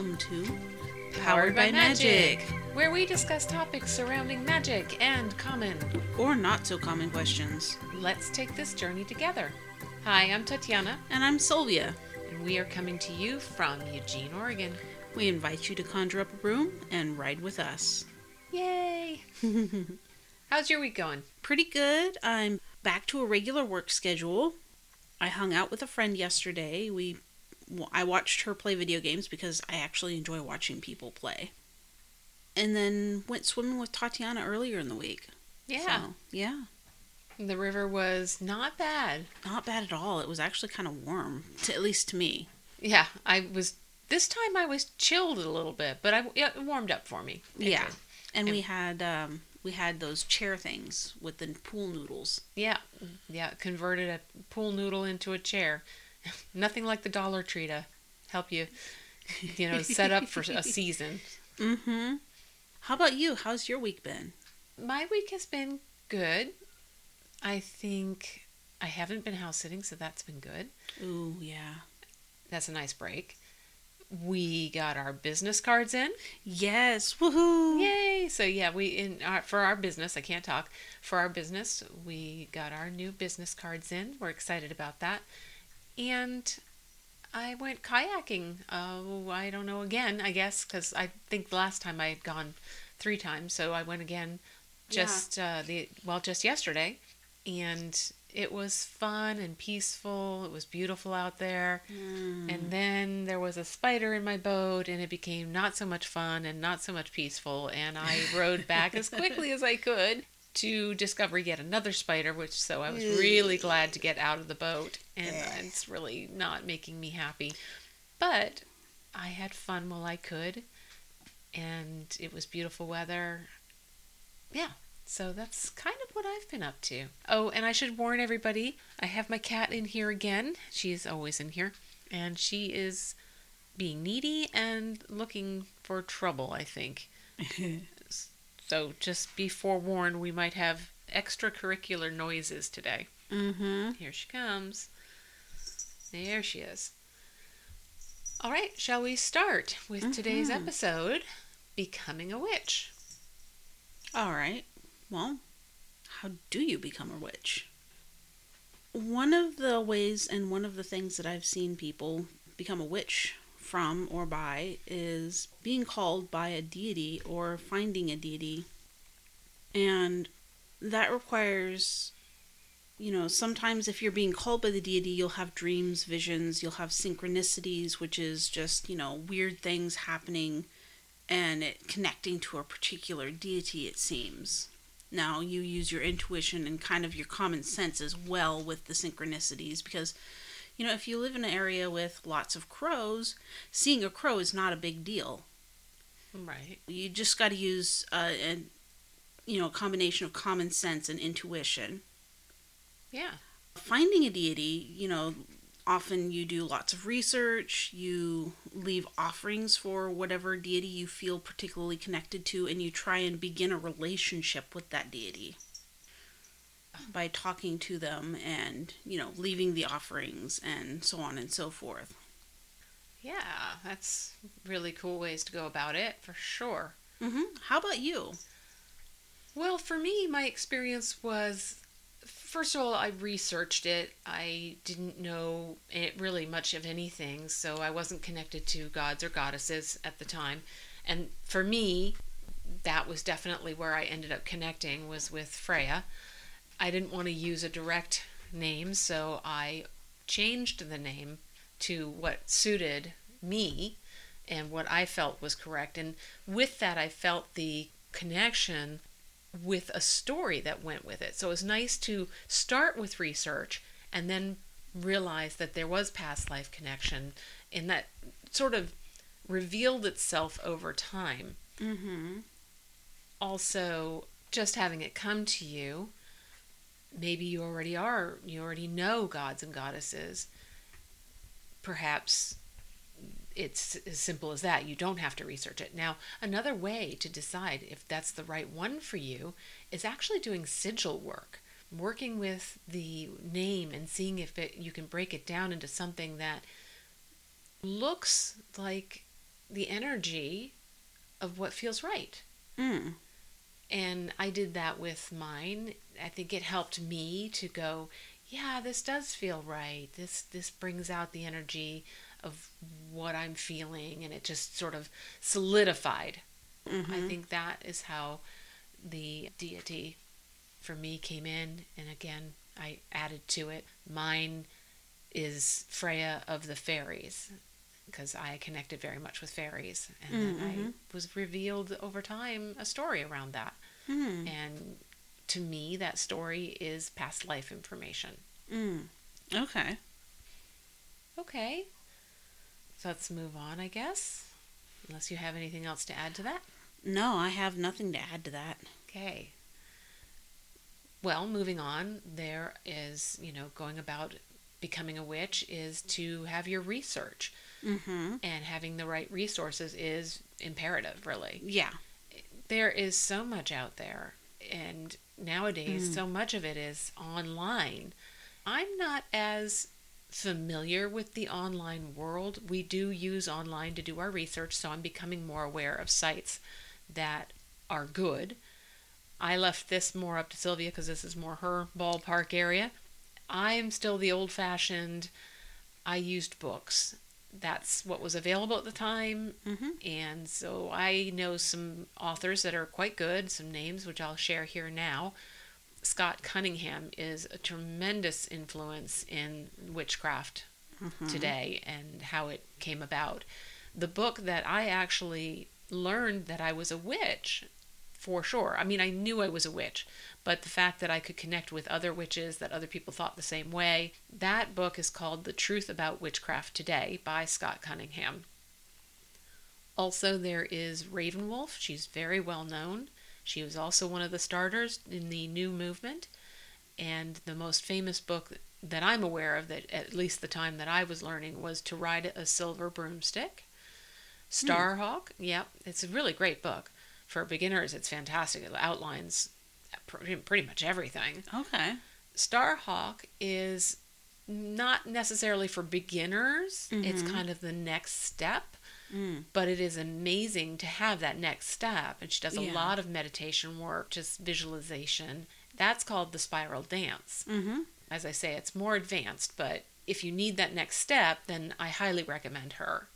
welcome to Powered by Magic, where we discuss topics surrounding magic and common. or not so common questions. Let's take this journey together. Hi, I'm Tatiana, And I'm Sylvia. and we are coming to you from Eugene, Oregon. We invite you to conjure up a room and ride with us. Yay! How's your week going? Pretty good. I'm back to a regular work schedule. I hung out with a friend yesterday. We I watched her play video games because I actually enjoy watching people play. And then went swimming with Tatiana earlier in the week. Yeah, So, yeah. the river was not bad. Not bad at all. It was actually kind of warm, to, at least to me. Yeah, I was. This time I was chilled a little bit, but I it warmed up for me. It Yeah. did. And And- we had um we had those chair things with the pool noodles. Yeah, yeah. Converted a pool noodle into a chair. Nothing like the Dollar Tree to help you, you know, set up for a season. Mm-hmm. How about you? How's your week been? My week has been good. I think I haven't been house sitting, so that's been good. Ooh, yeah. That's a nice break. We got our business cards in. Yes. Woohoo. Yay! So yeah, we in our, for our business, I can't talk. For our business, we got our new business cards in. We're excited about that. And I went kayaking. Oh, I don't know again. I guess because I think the last time I had gone three times, so I went again just uh, the well just yesterday, and it was fun and peaceful. It was beautiful out there. Mm. And then there was a spider in my boat, and it became not so much fun and not so much peaceful. And I rode back as quickly as I could to discover yet another spider, which so I was really glad to get out of the boat. And it's really not making me happy. But I had fun while I could, and it was beautiful weather. Yeah. So that's kind of what I've been up to. Oh, and I should warn everybody I have my cat in here again. She's always in here. And she is being needy and looking for trouble, I think. So just be forewarned, we might have extracurricular noises today. mm-hmm. Here she comes. There she is. All right, shall we start with today's Mhm. episode Becoming a Witch? All right. Well, how do you become a witch? One of the ways and one of the things that I've seen people become a witch from or by is being called by a deity or finding a deity. And that requires, you know, sometimes if you're being called by the deity, you'll have dreams, visions, you'll have synchronicities, which is just, you know, weird things happening and it connecting to a particular deity, it seems. Now, you use your intuition and kind of your common sense as well with the synchronicities because, you know, if you live in an area with lots of crows, seeing a crow is not a big deal. Right. You just got to use uh, a, you know, a combination of common sense and intuition. Yeah. Finding a deity, you know, often you do lots of research, you leave offerings for whatever deity you feel particularly connected to, and you try and begin a relationship with that deity by talking to them and, you know, leaving the offerings and so on and so forth. Yeah, that's really cool ways to go about it for sure. hmm How about you? Well, for me, my experience was first of all, I researched it. I didn't know it really much of anything, so I wasn't connected to gods or goddesses at the time. And for me, that was definitely where I ended up connecting was with Freya. I didn't want to use a direct name, so I changed the name to what suited me and what I felt was correct. And with that, I felt the connection with a story that went with it. So it was nice to start with research and then realize that there was past life connection and that sort of revealed itself over time. Mm-hmm. Also, just having it come to you, maybe you already are, you already know gods and goddesses. Perhaps it's as simple as that. You don't have to research it. Now, another way to decide if that's the right one for you is actually doing sigil work, working with the name and seeing if it, you can break it down into something that looks like the energy of what feels right. Mm. And I did that with mine. I think it helped me to go, yeah, this does feel right. This this brings out the energy of what I'm feeling and it just sort of solidified. Mm-hmm. I think that is how the deity for me came in and again I added to it. Mine is Freya of the fairies because I connected very much with fairies and Mm-hmm. I was revealed over time a story around that. Mm. And to me that story is past life information. Mm. Okay. Okay. So let's move on, I guess. Unless you have anything else to add to that. No, I have nothing to add to that. Okay. Well, moving on, there is, you know, going about becoming a witch is to have your research. Mm-hmm. And having the right resources is imperative, really. Yeah. There is so much out there. And nowadays, mm. so much of it is online. I'm not as familiar with the online world. We do use online to do our research, so I'm becoming more aware of sites that are good. I left this more up to Sylvia because this is more her ballpark area. I'm still the old fashioned, I used books. That's what was available at the time. Mm-hmm. And so I know some authors that are quite good, some names which I'll share here now. Scott Cunningham is a tremendous influence in witchcraft today and how it came about. The book that I actually learned that I was a witch, for sure. I mean, I knew I was a witch, but the fact that I could connect with other witches, that other people thought the same way, that book is called The Truth About Witchcraft Today by Scott Cunningham. Also, there is Ravenwolf. She's very well known. She was also one of the starters in the new movement. And the most famous book that I'm aware of, that at least the time that I was learning, was To Ride a Silver Broomstick. Hmm. Starhawk, yep, it's a really great book. For beginners, it's fantastic. It outlines pr- pretty much everything. Okay. Starhawk is not necessarily for beginners, it's kind of the next step Mm. but it is amazing to have that next step. And she does a Yeah. lot of meditation work, just visualization. That's called the spiral dance. Mm-hmm. As I say, it's more advanced, but if you need that next step, then I highly recommend her.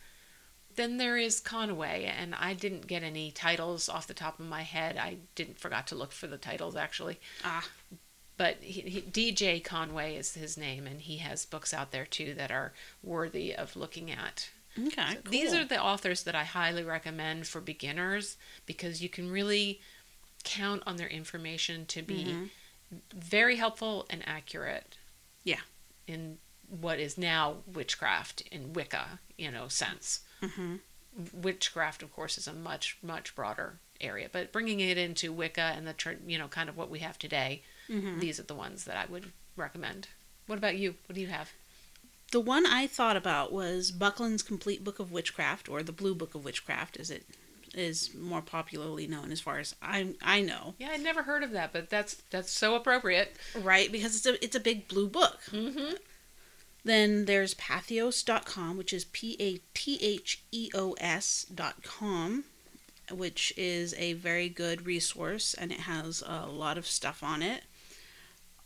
Then there is Conway, and I didn't get any titles off the top of my head. I didn't forgot to look for the titles actually Ah. but he, he, DJ Conway is his name, and he has books out there too that are worthy of looking at. Okay. So cool. These are the authors that I highly recommend for beginners because you can really count on their information to be Mhm. very helpful and accurate. Yeah. In what is now witchcraft in Wicca, you know, sense. Mm-hmm. Witchcraft, of course, is a much much broader area, but bringing it into Wicca and the you know kind of what we have today, Mm-hmm. these are the ones that I would recommend. What about you? What do you have? The one I thought about was Buckland's Complete Book of Witchcraft, or the Blue Book of Witchcraft, as it is more popularly known, as far as I I know. Yeah, I'd never heard of that, but that's that's so appropriate. Right, because it's a it's a big blue book. Mm-hmm. Then there's Patheos.com, which is P A T H E O S.com, which is a very good resource and it has a lot of stuff on it.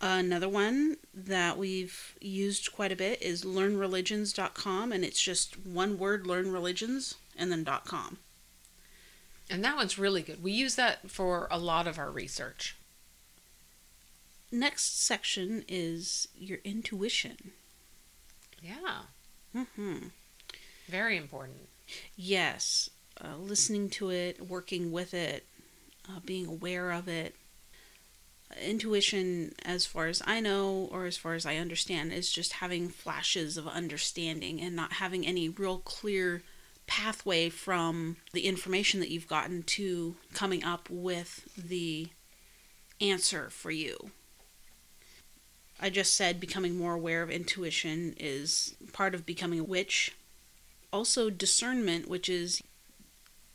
Another one that we've used quite a bit is learnreligions.com, and it's just one word, learnreligions and then .com. And that one's really good. We use that for a lot of our research. Next section is your intuition. Yeah, hmm very important. Yes, uh, listening to it, working with it, uh, being aware of it. Intuition, as far as I know, or as far as I understand, is just having flashes of understanding and not having any real clear pathway from the information that you've gotten to coming up with the answer for you. I just said becoming more aware of intuition is part of becoming a witch also discernment, which is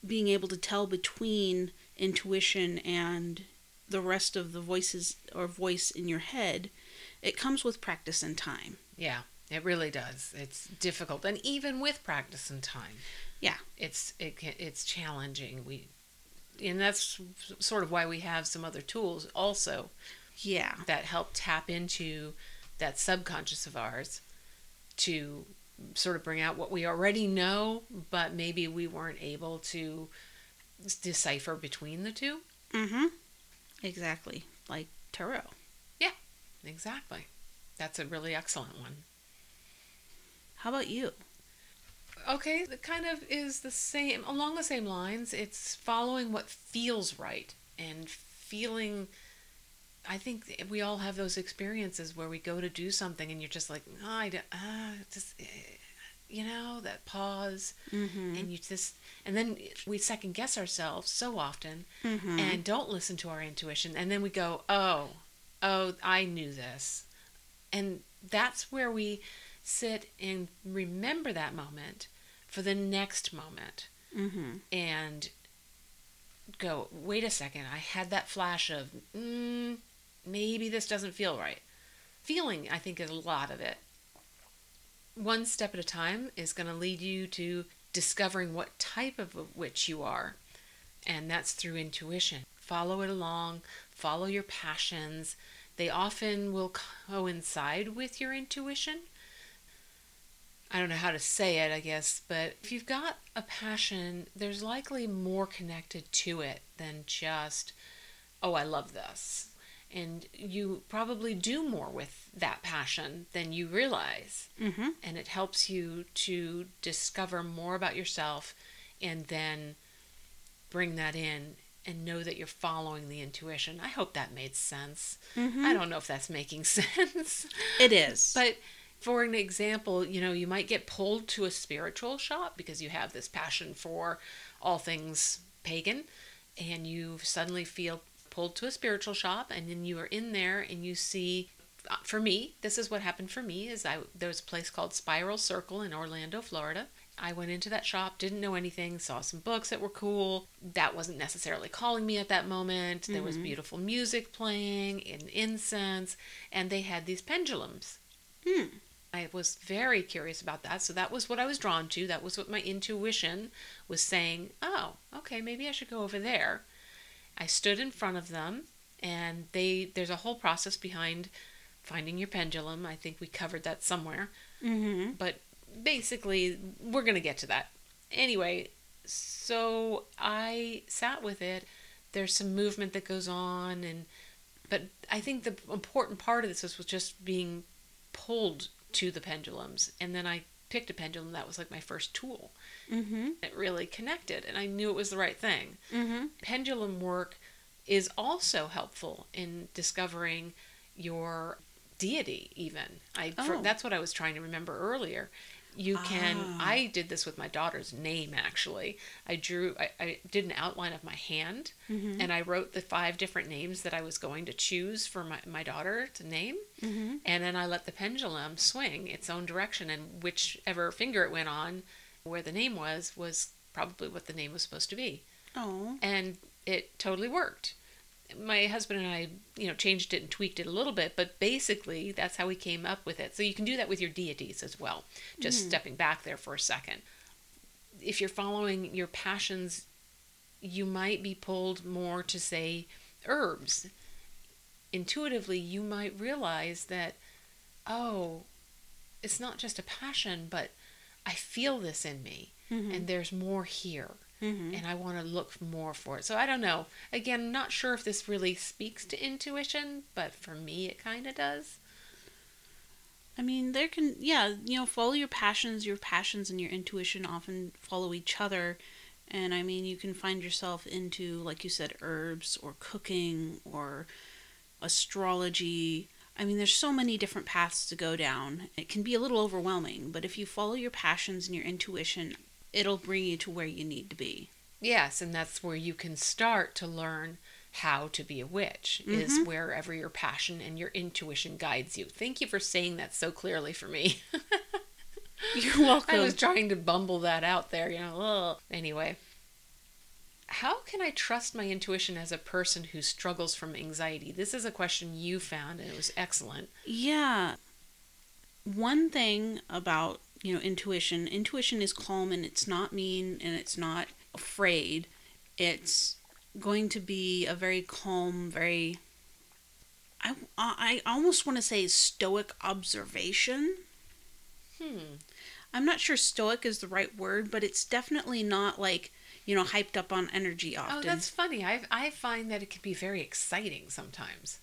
being able to tell between intuition and the rest of the voices or voice in your head, it comes with practice and time. Yeah, It really does. It's difficult, and even with practice and time, Yeah. it's it can, it's challenging. We, and that's sort of why we have some other tools also Yeah. that help tap into that subconscious of ours to sort of bring out what we already know, but maybe we weren't able to decipher between the two. Mm-hmm. Exactly. Like tarot. Yeah, exactly. That's a really excellent one. How about you? Okay, it kind of is the same, along the same lines. It's following what feels right and feeling. I think we all have those experiences where we go to do something and you're just like, oh, I don't, uh, just, eh," you know, that pause. Mm-hmm. And you just, and then we second guess ourselves so often Mm-hmm. and don't listen to our intuition. And then we go, oh, oh, I knew this. And that's where we sit and remember that moment for the next moment mm-hmm. and go, wait a second, I had that flash of, mm, maybe this doesn't feel right. Feeling, I think, is a lot of it. One step at a time is going to lead you to discovering what type of witch you are, and that's through intuition. Follow it along, follow your passions. They often will coincide with your intuition. I don't know how to say it, I guess, but if you've got a passion, there's likely more connected to it than just, oh, I love this. And you probably do more with that passion than you realize. Mm-hmm. And it helps you to discover more about yourself and then bring that in and know that you're following the intuition. I hope that made sense. Mm-hmm. I don't know if that's making sense. It is. But for an example, you know, you might get pulled to a spiritual shop because you have this passion for all things pagan, and you suddenly feel pulled to a spiritual shop, and then you are in there and you see. uh, For me, this is what happened for me. Is I there was a place called Spiral Circle in Orlando, Florida. I went into that shop, didn't know anything, saw some books that were cool. That wasn't necessarily calling me at that moment. There was Mhm. beautiful music playing and incense, and they had these pendulums. Hmm. I was very curious about that. So that was what I was drawn to. That was what my intuition was saying, oh, okay, maybe I should go over there. I stood in front of them and they there's a whole process behind finding your pendulum. I think we covered that somewhere. Mm-hmm. But basically, we're going to get to that. Anyway, so I sat with it. There's some movement that goes on and but I think the important part of this was just being pulled to the pendulums and then I picked a pendulum that was like my first tool. Mm-hmm. It really connected and I knew it was the right thing. Mm-hmm. Pendulum work is also helpful in discovering your deity even. I for, Oh. that's what I was trying to remember earlier. You can Ah. I did this with my daughter's name actually. I drew I, I did an outline of my hand Mm-hmm. and I wrote the five different names that I was going to choose for my, my daughter to name. Mm-hmm. And then I let the pendulum swing its own direction, and whichever finger it went on, where the name was, was probably what the name was supposed to be. Oh. And it totally worked. My husband and I, you know, changed it and tweaked it a little bit, but basically that's how we came up with it. So you can do that with your deities as well, just Mhm. stepping back there for a second. If you're following your passions, you might be pulled more to, say, herbs. Intuitively, you might realize that, oh, it's not just a passion, but I feel this in me, Mm-hmm. and there's more here mm-hmm. and I want to look more for it. So I don't know. Again, not sure if this really speaks to intuition, but for me it kind of does. I mean, there can, yeah, you know, follow your passions. Your passions and your intuition often follow each other. And I mean, you can find yourself into, like you said, herbs or cooking or astrology. I mean, there's so many different paths to go down. It can be a little overwhelming, but if you follow your passions and your intuition, it'll bring you to where you need to be. Yes, and that's where you can start to learn how to be a witch is Mhm. wherever your passion and your intuition guides you. Thank you for saying that so clearly for me. You're welcome. I was trying to bumble that out there, you know. ugh. Anyway, how can I trust my intuition as a person who struggles from anxiety? This is a question you found and it was excellent. Yeah. one thing about you know intuition intuition is calm and it's not mean and it's not afraid it's going to be a very calm very i i almost want to say stoic observation Hmm. i'm not sure stoic is the right word but it's definitely not like you know hyped up on energy often Oh, that's funny. I I find that it can be very exciting sometimes.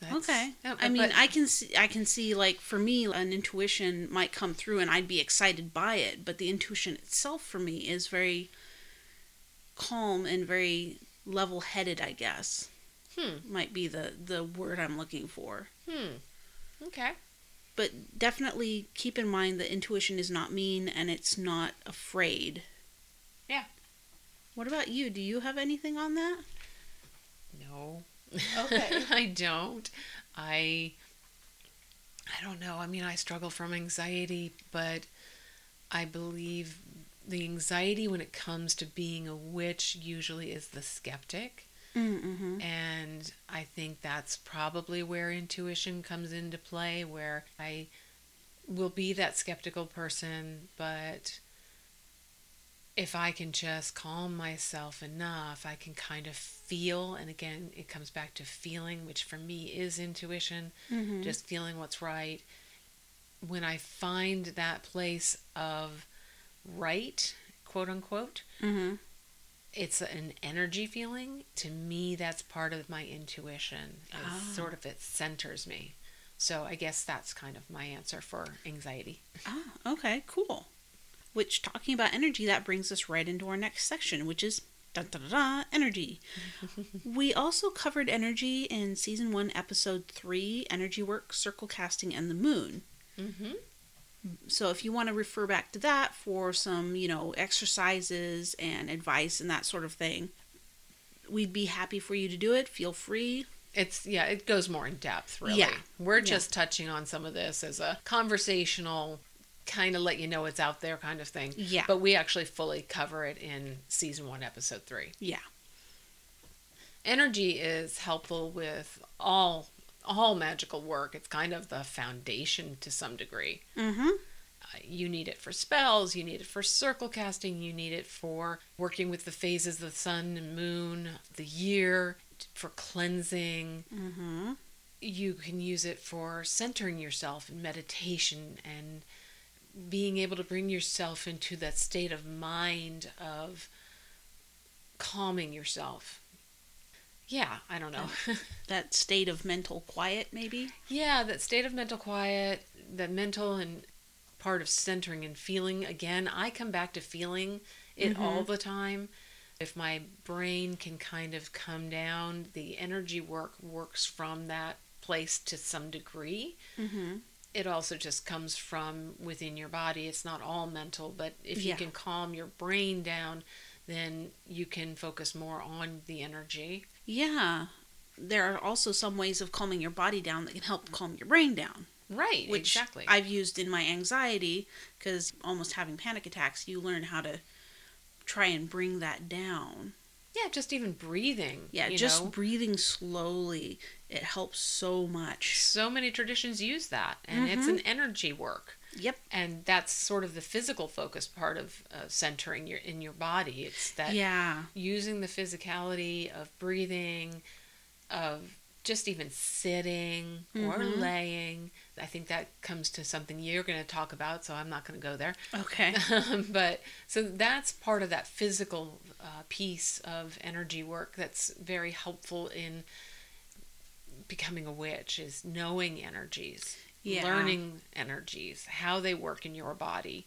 That's- okay. I mean, but- I can see, I can see like for me, an intuition might come through, and I'd be excited by it. But the intuition itself, for me, is very calm and very level-headed. I guess Hmm. might be the the word I'm looking for. Hmm. Okay. But definitely keep in mind that intuition is not mean and it's not afraid. Yeah. What about you? Do you have anything on that? No. Okay. I don't. I I don't know. I mean, I struggle from anxiety, but I believe the anxiety when it comes to being a witch usually is the skeptic. Mm-hmm. And I think that's probably where intuition comes into play, where I will be that skeptical person, but if I can just calm myself enough, I can kind of feel. And again, it comes back to feeling, which for me is intuition, Mm-hmm. just feeling what's right. When I find that place of right, quote unquote, mm-hmm. it's an energy feeling. To me, that's part of my intuition. It's Ah. sort of it centers me. So I guess that's kind of my answer for anxiety. Ah, okay, cool. Which, talking about energy, that brings us right into our next section, which is da da da da energy. we also covered energy in season one, episode three energy work, circle casting, and the moon. Mm-hmm. So, if you want to refer back to that for some, you know, exercises and advice and that sort of thing, we'd be happy for you to do it. Feel free. It's yeah, it goes more in depth, really. Yeah. We're Yeah. just touching on some of this as a conversational kind of let you know it's out there kind of thing. Yeah. But we actually fully cover it in season 1 episode 3. Yeah. Energy is helpful with all all magical work. It's kind of the foundation to some degree. Mm-hmm. Uh, you need it for spells, you need it for circle casting, you need it for working with the phases of the sun and moon, the year, for cleansing. Mm-hmm. You can use it for centering yourself in meditation and being able to bring yourself into that state of mind of calming yourself. Yeah, I don't know. That state of mental quiet, maybe. Yeah, that state of mental quiet, that mental and part of centering and feeling. Again, I come back to feeling it Mhm. all the time. If my brain can kind of come down, the energy work works from that place to some degree. Mm-hmm. It also just comes from within your body. It's not all mental, but if Yeah. you can calm your brain down, then you can focus more on the energy. Yeah. There are also some ways of calming your body down that can help calm your brain down, Right, which exactly. I've used in my anxiety because almost having panic attacks, you learn how to try and bring that down. Yeah, just even breathing. Yeah, just know? breathing slowly, it helps so much. so many traditions use that and it's Mhm. an energy work Yep. and that's sort of the physical focus part of uh, centering your in your body it's that Yeah. using the physicality of breathing of just even sitting or Mhm. laying i think that comes to something you're going to talk about so i'm not going to go there Okay. but so that's part of that physical uh, piece of energy work that's very helpful in becoming a witch is knowing energies Yeah. learning energies how they work in your body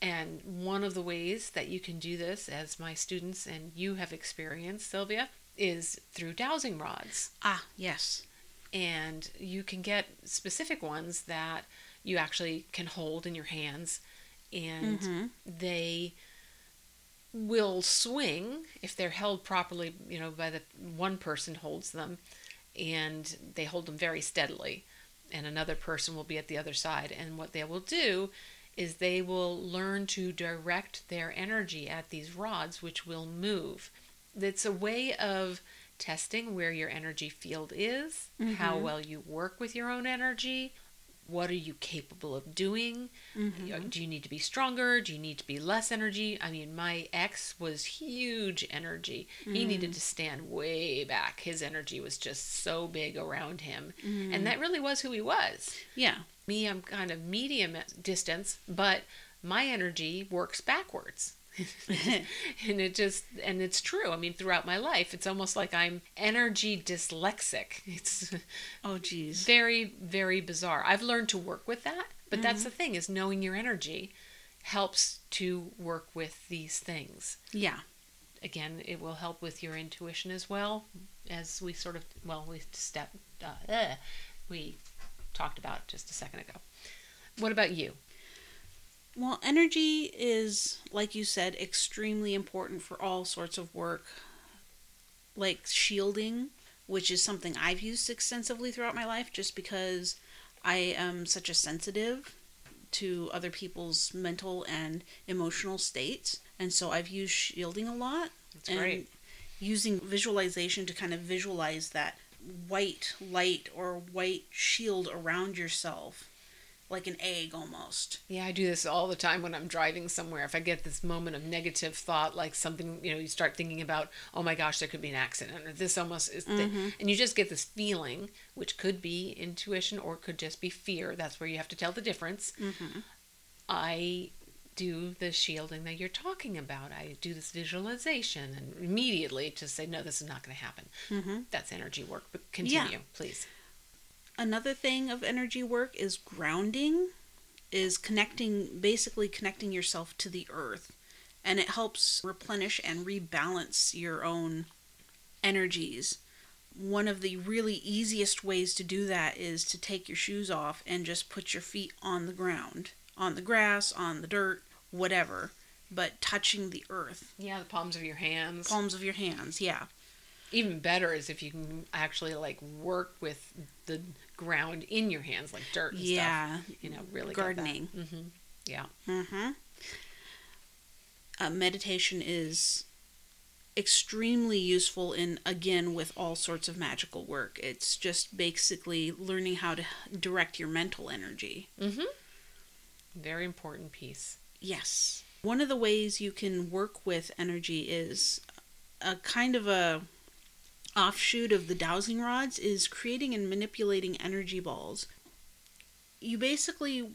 and one of the ways that you can do this as my students and you have experienced sylvia is through dowsing rods Ah, yes. and you can get specific ones that you actually can hold in your hands and Mhm. they will swing if they're held properly you know by the one person holds them and they hold them very steadily and another person will be at the other side and what they will do is they will learn to direct their energy at these rods which will move it's a way of testing where your energy field is how Mhm. well you work with your own energy what are you capable of doing? Mhm. Do you need to be stronger? Do you need to be less energy? I mean, my ex was huge energy. He needed to stand way back. His energy was just so big around him. And that really was who he was. Yeah. Me, I'm kind of medium distance, but my energy works backwards. and it just and it's true. I mean, throughout my life, it's almost like I'm energy dyslexic. It's Oh, geez. very very bizarre. I've learned to work with that, but that's the thing is knowing your energy helps to work with these things. Yeah. Again, it will help with your intuition as well as we sort of well, we step uh, we talked about just a second ago. What about you? Well, energy is, like you said, extremely important for all sorts of work, like shielding, which is something I've used extensively throughout my life just because I am such a sensitive to other people's mental and emotional states. And so I've used shielding a lot. That's and great. Using visualization to kind of visualize that white light or white shield around yourself, like an egg almost. Yeah, I do this all the time when I'm driving somewhere. If I get this moment of negative thought, like something, you know, you start thinking about, oh my gosh, there could be an accident, or this almost is, the, and you just get this feeling, which could be intuition or could just be fear. That's where you have to tell the difference. I do the shielding that you're talking about. I do this visualization and immediately to say, no, this is not going to happen. Mm-hmm. That's energy work. But continue, please. Another thing of energy work is grounding, is connecting, basically connecting yourself to the earth. And it helps replenish and rebalance your own energies. One of the really easiest ways to do that is to take your shoes off and just put your feet on the ground, on the grass, on the dirt, whatever, but touching the earth. Yeah, the palms of your hands. Palms of your hands, yeah. even better is if you can actually like work with the ground in your hands like dirt and Yeah. stuff you know really Gardening. hmm yeah Mm-hmm. Uh, meditation is extremely useful in again with all sorts of magical work. It's just basically learning how to direct your mental energy. mm-hmm very important piece Yes. One of the ways you can work with energy is a kind of a offshoot of the dowsing rods is creating and manipulating energy balls. You basically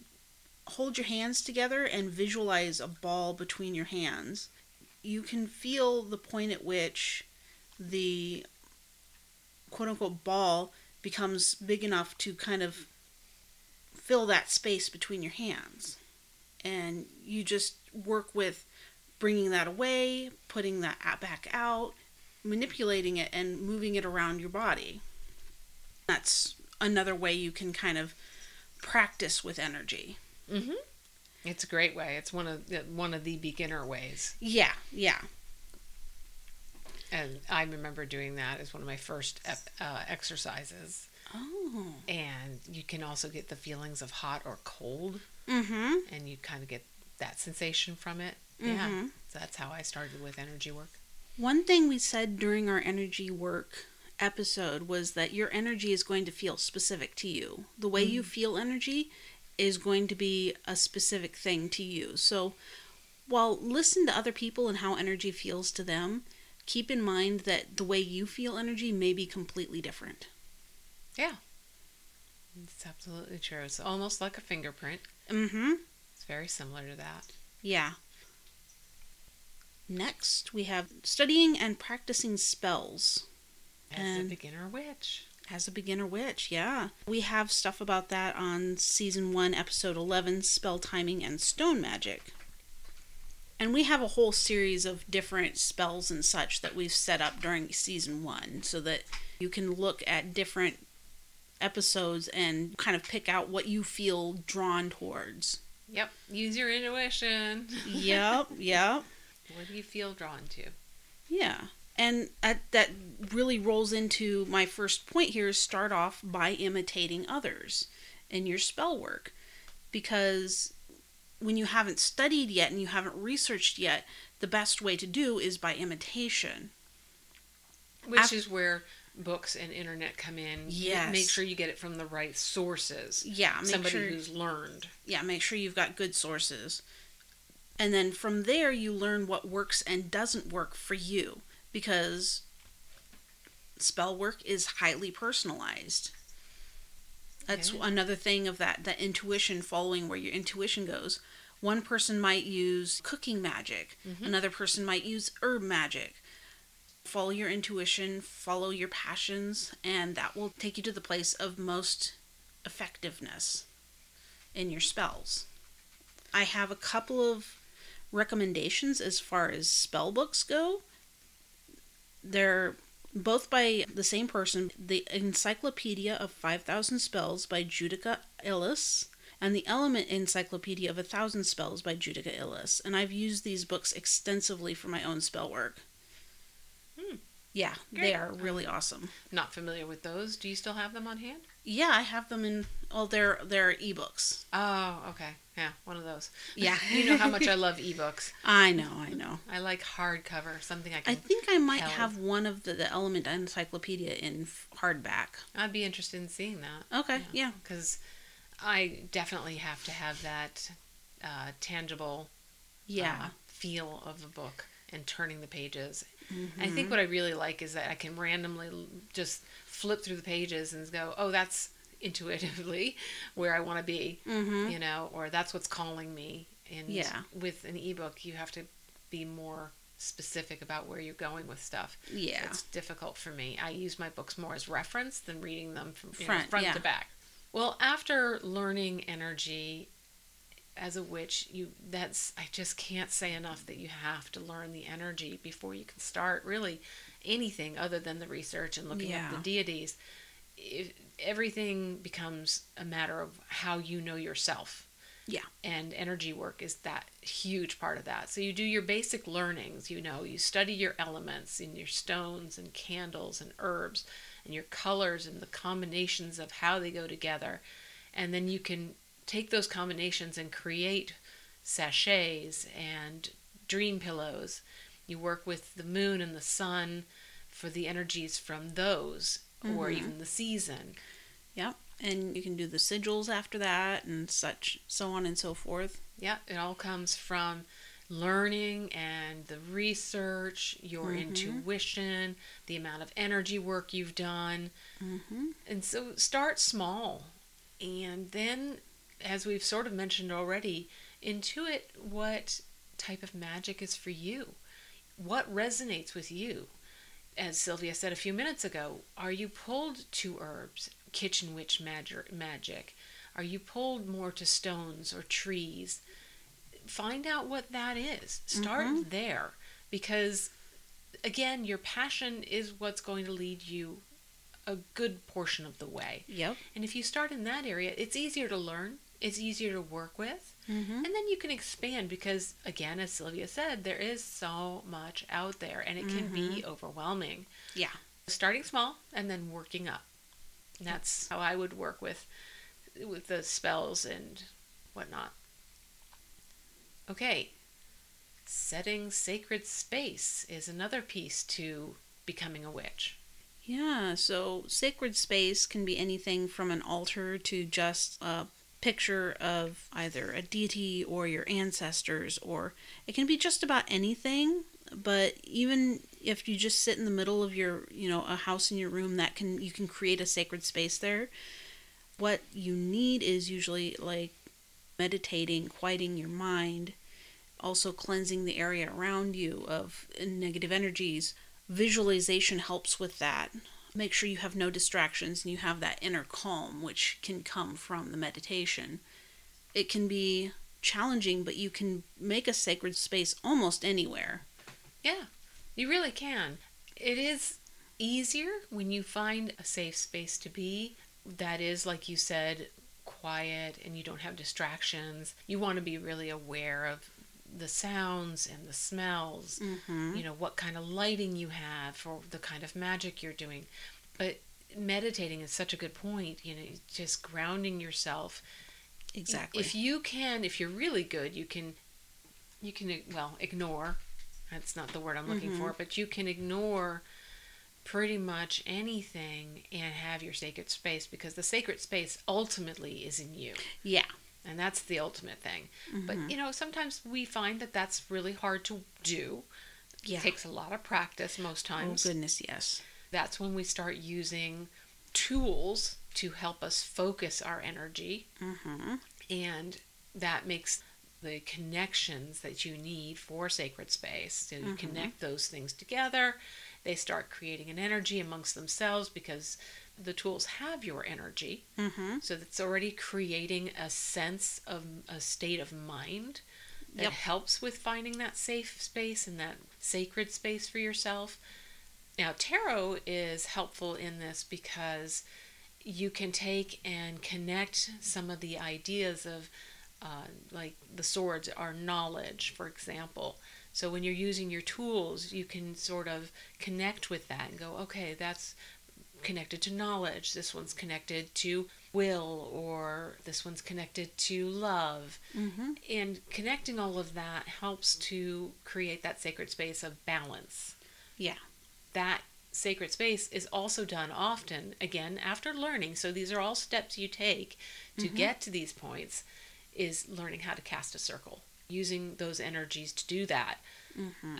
hold your hands together and visualize a ball between your hands. You can feel the point at which the quote unquote ball becomes big enough to kind of fill that space between your hands. And you just work with bringing that away, putting that back out, manipulating it, and moving it around your body. That's another way you can kind of practice with energy. mm-hmm it's a great way it's one of the, one of the beginner ways Yeah, yeah. and i remember doing that as one of my first uh, exercises Oh. and you can also get the feelings of hot or cold Mm-hmm. and you kind of get that sensation from it yeah Mhm. so that's how i started with energy work One thing we said during our energy work episode was that your energy is going to feel specific to you. The way you feel energy is going to be a specific thing to you. So, while listen to other people and how energy feels to them, keep in mind that the way you feel energy may be completely different. Yeah. It's absolutely true. It's almost like a fingerprint. Mm-hmm. It's very similar to that. Yeah. Next, we have studying and practicing spells. As And- a beginner witch. As a beginner witch, yeah. We have stuff about that on season 1, episode 11 Spell Timing and Stone Magic. And we have a whole series of different spells and such that we've set up during season 1 so that you can look at different episodes and kind of pick out what you feel drawn towards. Yep. Use your intuition. yep, yep. What do you feel drawn to? Yeah. And at, that really rolls into my first point here is start off by imitating others in your spell work. Because when you haven't studied yet and you haven't researched yet, the best way to do is by imitation. Which Af- is where books and internet come in, Yes. make sure you get it from the right sources. Yeah, make Somebody sure who's learned. yeah, make sure you've got good sources. And then from there you learn what works and doesn't work for you because spell work is highly personalized. That's Okay. another thing of that that intuition following where your intuition goes. One person might use cooking magic, mm-hmm. another person might use herb magic. Follow your intuition, follow your passions, and that will take you to the place of most effectiveness in your spells. I have a couple of recommendations as far as spell books go. They're both by the same person The Encyclopedia of 5,000 Spells by Judika Illes and The Element Encyclopedia of a Thousand Spells by Judika Illes. And I've used these books extensively for my own spell work. Hmm. Yeah, they are really awesome. Not familiar with those. Do you still have them on hand? Yeah, I have them in. Oh, they're they're ebooks. Oh, okay. Yeah, one of those. Yeah. you know how much I love ebooks. I know, I know. I like hardcover, something I can. I think I might have one of the, the Element Encyclopedia in hardback. I'd be interested in seeing that. Okay, yeah. Because I definitely have to have that uh, tangible Yeah. uh, feel of a book and turning the pages. I Mm-hmm. think what I really like is that I can randomly just flip through the pages and go, oh, that's intuitively where I want to be, Mm-hmm. you know, or that's what's calling me. And Yeah. with an ebook, you have to be more specific about where you're going with stuff. Yeah. It's difficult for me. I use my books more as reference than reading them from you know, Front, front yeah. to back. Well, after learning energy as a witch, you that's I just can't say enough that you have to learn the energy before you can start really anything other than the research and looking at the deities. If, everything becomes a matter of how you know yourself Yeah. and energy work is that huge part of that. So you do your basic learnings, you know, you study your elements and your stones and candles and herbs and your colors and the combinations of how they go together. And then you can take those combinations and create sachets and dream pillows. You work with the moon and the sun for the energies from those or Mhm. even the season. Yep. And you can do the sigils after that and such, so on and so forth. Yeah, it all comes from learning and the research, your Mhm. intuition, the amount of energy work you've done. Mm-hmm. And so start small. And then, as we've sort of mentioned already, intuit what type of magic is for you. What resonates with you? As Sylvia said a few minutes ago, are you pulled to herbs, kitchen witch magic? Are you pulled more to stones or trees? Find out what that is. Start Mhm. there because, again, your passion is what's going to lead you a good portion of the way. Yep. And if you start in that area, it's easier to learn, it's easier to work with, Mm-hmm. and then you can expand because, again, as Sylvia said, there is so much out there and it can be overwhelming. Yeah. Starting small and then working up. And that's how I would work with with the spells and whatnot. Okay. Setting sacred space is another piece to becoming a witch. Yeah, so sacred space can be anything from an altar to just a picture of either a deity or your ancestors, or it can be just about anything. But even if you just sit in the middle of your, you know, a house in your room, that can you can create a sacred space there. What you need is usually like meditating, quieting your mind, also cleansing the area around you of negative energies. Visualization helps with that. Make sure you have no distractions and you have that inner calm, which can come from the meditation. It can be challenging, but you can make a sacred space almost anywhere. Yeah, you really can. It is easier when you find a safe space to be that is, like you said, quiet and you don't have distractions. You want to be really aware of the sounds and the smells, Mm-hmm. you know, what kind of lighting you have for the kind of magic you're doing. But meditating is such a good point, you know, just grounding yourself Exactly. if you can, if you're really good, you can, you can well ignore. That's not the word I'm looking Mhm. for, but you can ignore pretty much anything and have your sacred space because the sacred space ultimately is in you. Yeah. And that's the ultimate thing. Mm-hmm. But, you know, sometimes we find that that's really hard to do. Yeah. It takes a lot of practice most times Oh goodness, yes. That's when we start using tools to help us focus our energy. Mm-hmm. And that makes the connections that you need for sacred space. So you connect those things together. They start creating an energy amongst themselves because the tools have your energy. Mm-hmm. So that's already creating a sense of a state of mind that Yep. helps with finding that safe space and that sacred space for yourself. Now, tarot is helpful in this because you can take and connect some of the ideas of, uh, like the swords are knowledge, for example. So when you're using your tools, you can sort of connect with that and go, okay, that's connected to knowledge. This one's connected to will, or this one's connected to love. Mm-hmm. And connecting all of that helps to create that sacred space of balance. Yeah. That sacred space is also done often, again, after learning. So these are all steps you take to get to these points, is learning how to cast a circle, using those energies to do that.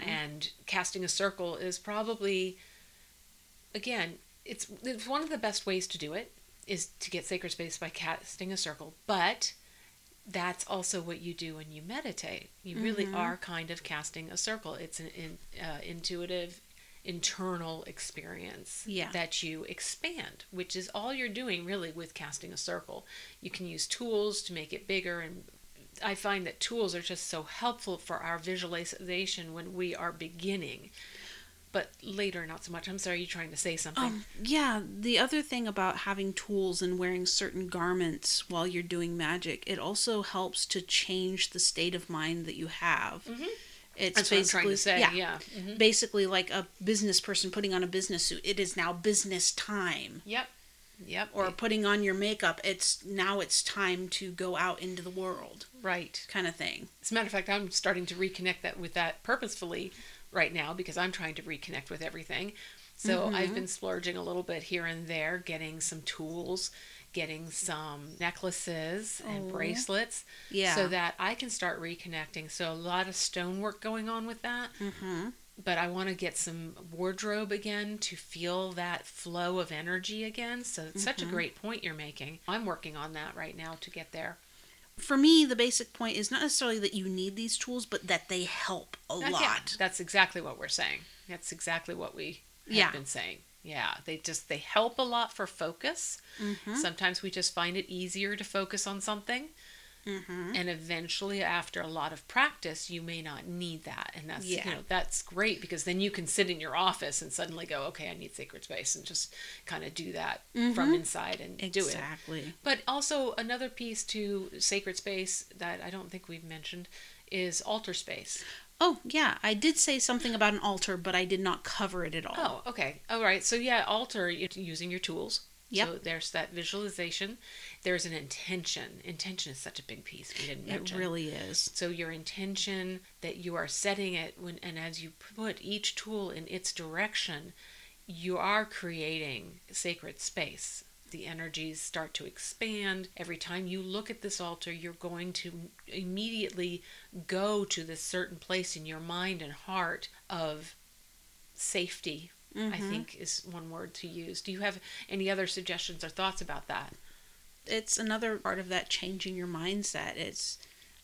And casting a circle is probably, again, it's, it's one of the best ways to do it is to get sacred space by casting a circle. But that's also what you do when you meditate. You really are kind of casting a circle. It's an in, uh, intuitive, internal experience Yeah. that you expand, which is all you're doing really with casting a circle. You can use tools to make it bigger and I find that tools are just so helpful for our visualization when we are beginning. But later, not so much. I'm sorry, you're trying to say something. Um, yeah, the other thing about having tools and wearing certain garments while you're doing magic, it also helps to change the state of mind that you have. It's Mm-hmm. That's what I'm trying to say. Yeah. Yeah. Mhm. Basically, like a business person putting on a business suit, it is now business time. Yep. Yep. Or putting on your makeup, it's now it's time to go out into the world, right. kind of thing. As a matter of fact, I'm starting to reconnect that with that purposefully right now because I'm trying to reconnect with everything. So I've been splurging a little bit here and there, getting some tools, getting some necklaces and Oh. bracelets, Yeah. so that I can start reconnecting. So a lot of stonework going on with that. Mm-hmm. But I want to get some wardrobe again to feel that flow of energy again. So it's such a great point you're making. I'm working on that right now to get there. For me, the basic point is not necessarily that you need these tools, but that they help a yeah, lot. that's exactly what we're saying. That's exactly what we have Yeah. been saying. Yeah, they just they help a lot for focus. Mhm. Sometimes we just find it easier to focus on something, Mm-hmm. and eventually, after a lot of practice, you may not need that, and that's Yeah. you know that's great because then you can sit in your office and suddenly go, okay, I need sacred space, and just kind of do that from Mhm. inside and do it. Exactly. But also another piece to sacred space that I don't think we've mentioned is altar space. Oh, yeah. I did say something about an altar, but I did not cover it at all. Oh, okay. All right. So yeah, altar using your tools. Yep. So there's that visualization. There's an intention. Intention is such a big piece we didn't mention. it really is. So your intention that you are setting it when and as you put each tool in its direction, you are creating sacred space. The energies start to expand. Every time you look at this altar, you're going to immediately go to this certain place in your mind and heart of safety. I Mhm. think is one word to use. Do you have any other suggestions or thoughts about that? It's another part of that changing your mindset. It's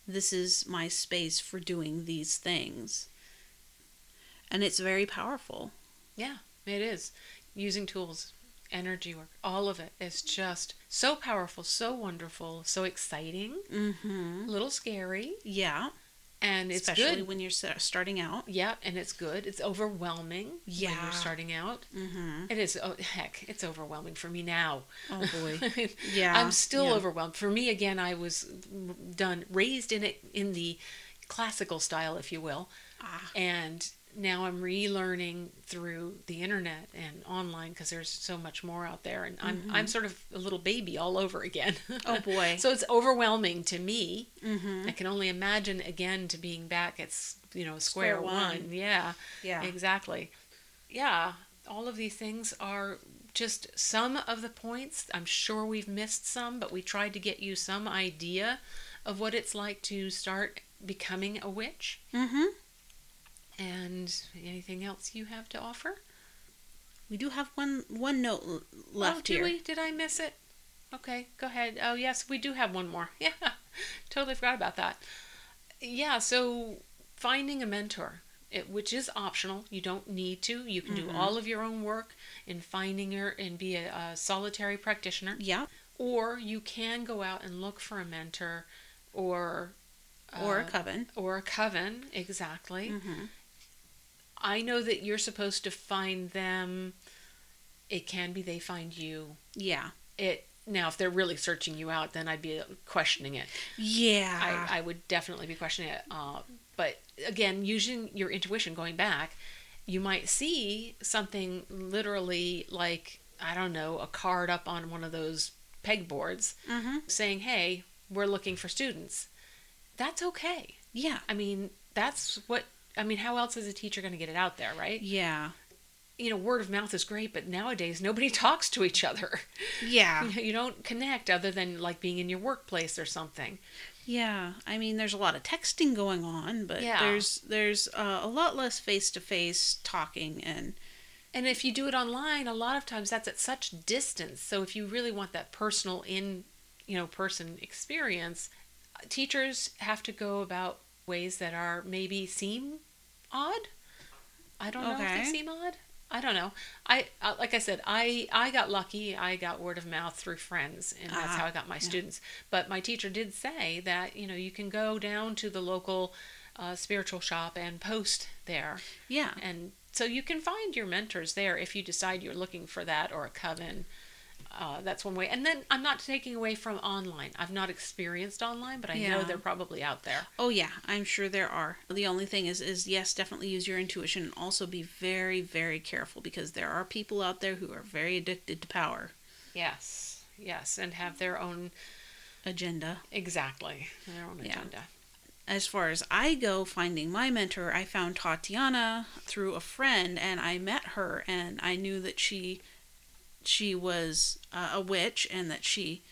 this is my space for doing these things. And it's very powerful. Yeah, it is. Using tools, energy work, all of it is just so powerful, so wonderful, so exciting, Mm-hmm. a little scary, Yeah. And it's Especially good. when you're starting out. yeah, and it's good. It's overwhelming when Yeah. you're starting out. Mm-hmm. It is. Oh, heck, it's overwhelming for me now. Oh boy. Yeah. I'm still yeah. overwhelmed. For me, again, I was done raised in it in the classical style, if you will, Ah. and now I'm relearning through the internet and online because there's so much more out there, and I'm I'm sort of a little baby all over again. Mm-hmm. Oh, boy. so it's overwhelming to me. Mm-hmm. I can only imagine again to being back at you know square, Square one. one. Yeah, Yeah. exactly. Yeah, all of these things are just some of the points. I'm sure we've missed some, but we tried to get you some idea of what it's like to start becoming a witch. Mm-hmm. And anything else you have to offer? We do have one one note left oh, did here. we? Did I miss it? Okay, go ahead. Oh, yes, we do have one more. Yeah, totally forgot about that. Yeah, so finding a mentor, it, which is optional. You don't need to. You can do all of your own work in finding your and be a, a solitary practitioner, Yeah. or you can go out and look for a mentor, or Or a uh, coven. or a coven. Exactly. Mm-hmm. I know that you're supposed to find them. It can be they find you. Yeah. It now if they're really searching you out, then I'd be questioning it. Yeah. I, I would definitely be questioning it. Uh, but again, using your intuition, going back, you might see something literally like I don't know a card up on one of those pegboards mm-hmm. saying, "Hey, we're looking for students." That's okay. Yeah. I mean, that's what I mean. How else is a teacher going to get it out there, right? Yeah. You know, word of mouth is great, but nowadays nobody talks to each other. Yeah. You, know, you don't connect other than like being in your workplace or something. Yeah, I mean, there's a lot of texting going on, but Yeah. there's there's uh, a lot less face to face talking, and And if you do it online, a lot of times that's at such distance. So if you really want that personal in, you know, person experience, teachers have to go about ways that are maybe seem odd. I don't know if they seem odd. I don't know. I uh, like I said, I I got lucky. I got word of mouth through friends, and that's Ah, how I got my yeah. students. But my teacher did say that you know you can go down to the local uh, spiritual shop and post there yeah, and so you can find your mentors there if you decide you're looking for that or a coven uh, that's one way. And then i'm not taking away from online. I've not experienced online but i know they're probably out there. Oh yeah, I'm sure there are. The only thing is, is yes, definitely use your intuition, and also be very, very careful because there are people out there who are very addicted to power. Yes. Yes. And have their own agenda. exactly. Their own Yeah. agenda. As far as I go, finding my mentor, I found Tatiana through a friend, and I met her, and I knew that she she was uh, a witch and that she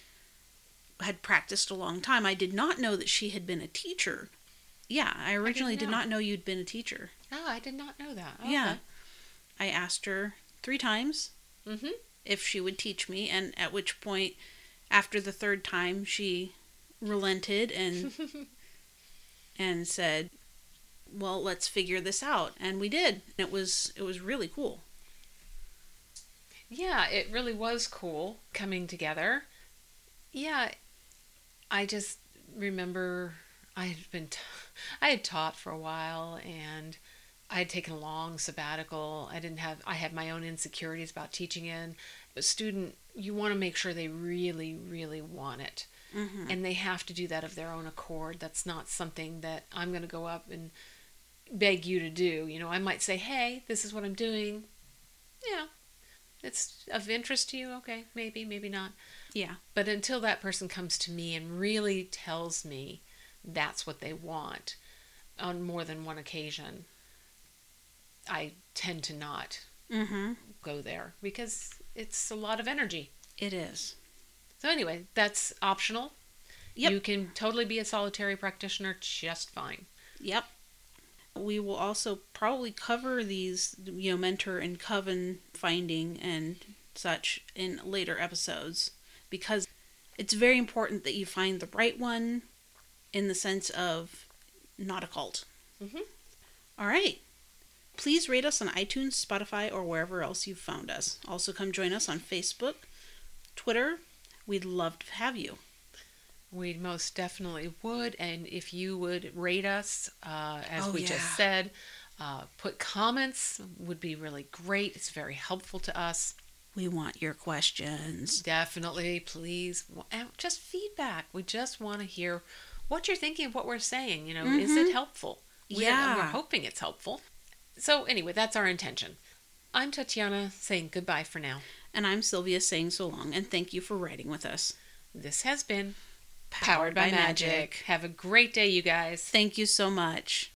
had practiced a long time. I did not know that she had been a teacher. Yeah, I originally did not know you'd been a teacher. oh i did not know that Yeah. I asked her three times mm-hmm if she would teach me, and at which point, after the third time, she relented and and said, "Well, let's figure this out," and we did. It was it was really cool. Yeah, it really was cool coming together. Yeah, I just remember I had been t- I had taught for a while and I had taken a long sabbatical. I didn't have I had my own insecurities about teaching in. A student, you want to make sure they really really want it. Mm-hmm. And they have to do that of their own accord. That's not something that I'm going to go up and beg you to do. You know, I might say, "Hey, this is what I'm doing." Yeah. It's of interest to you? Okay, maybe, maybe not. Yeah, But until that person comes to me and really tells me that's what they want on more than one occasion, I tend to not mm-hmm. go there because it's a lot of energy. it is. So, anyway, that's optional. Yep. You can totally be a solitary practitioner just fine. Yep. We will also probably cover these, you know, mentor and coven finding and such in later episodes because it's very important that you find the right one in the sense of not a cult. Mhm. All right. Please rate us on iTunes, Spotify, or wherever else you've found us. Also, come join us on Facebook, Twitter. We'd love to have you. We most definitely would. And if you would rate us, uh, as Oh, we yeah. just said, uh, put comments would be really great. It's very helpful to us. We want your questions. Definitely, please. And just feedback. We just want to hear what you're thinking of what we're saying. You know, is it helpful? We're, Yeah. We're hoping it's helpful. So, anyway, that's our intention. I'm Tatiana saying goodbye for now. And I'm Sylvia saying so long, and thank you for writing with us. This has been Powered by, Magic. Have a great day, you guys. Thank you so much.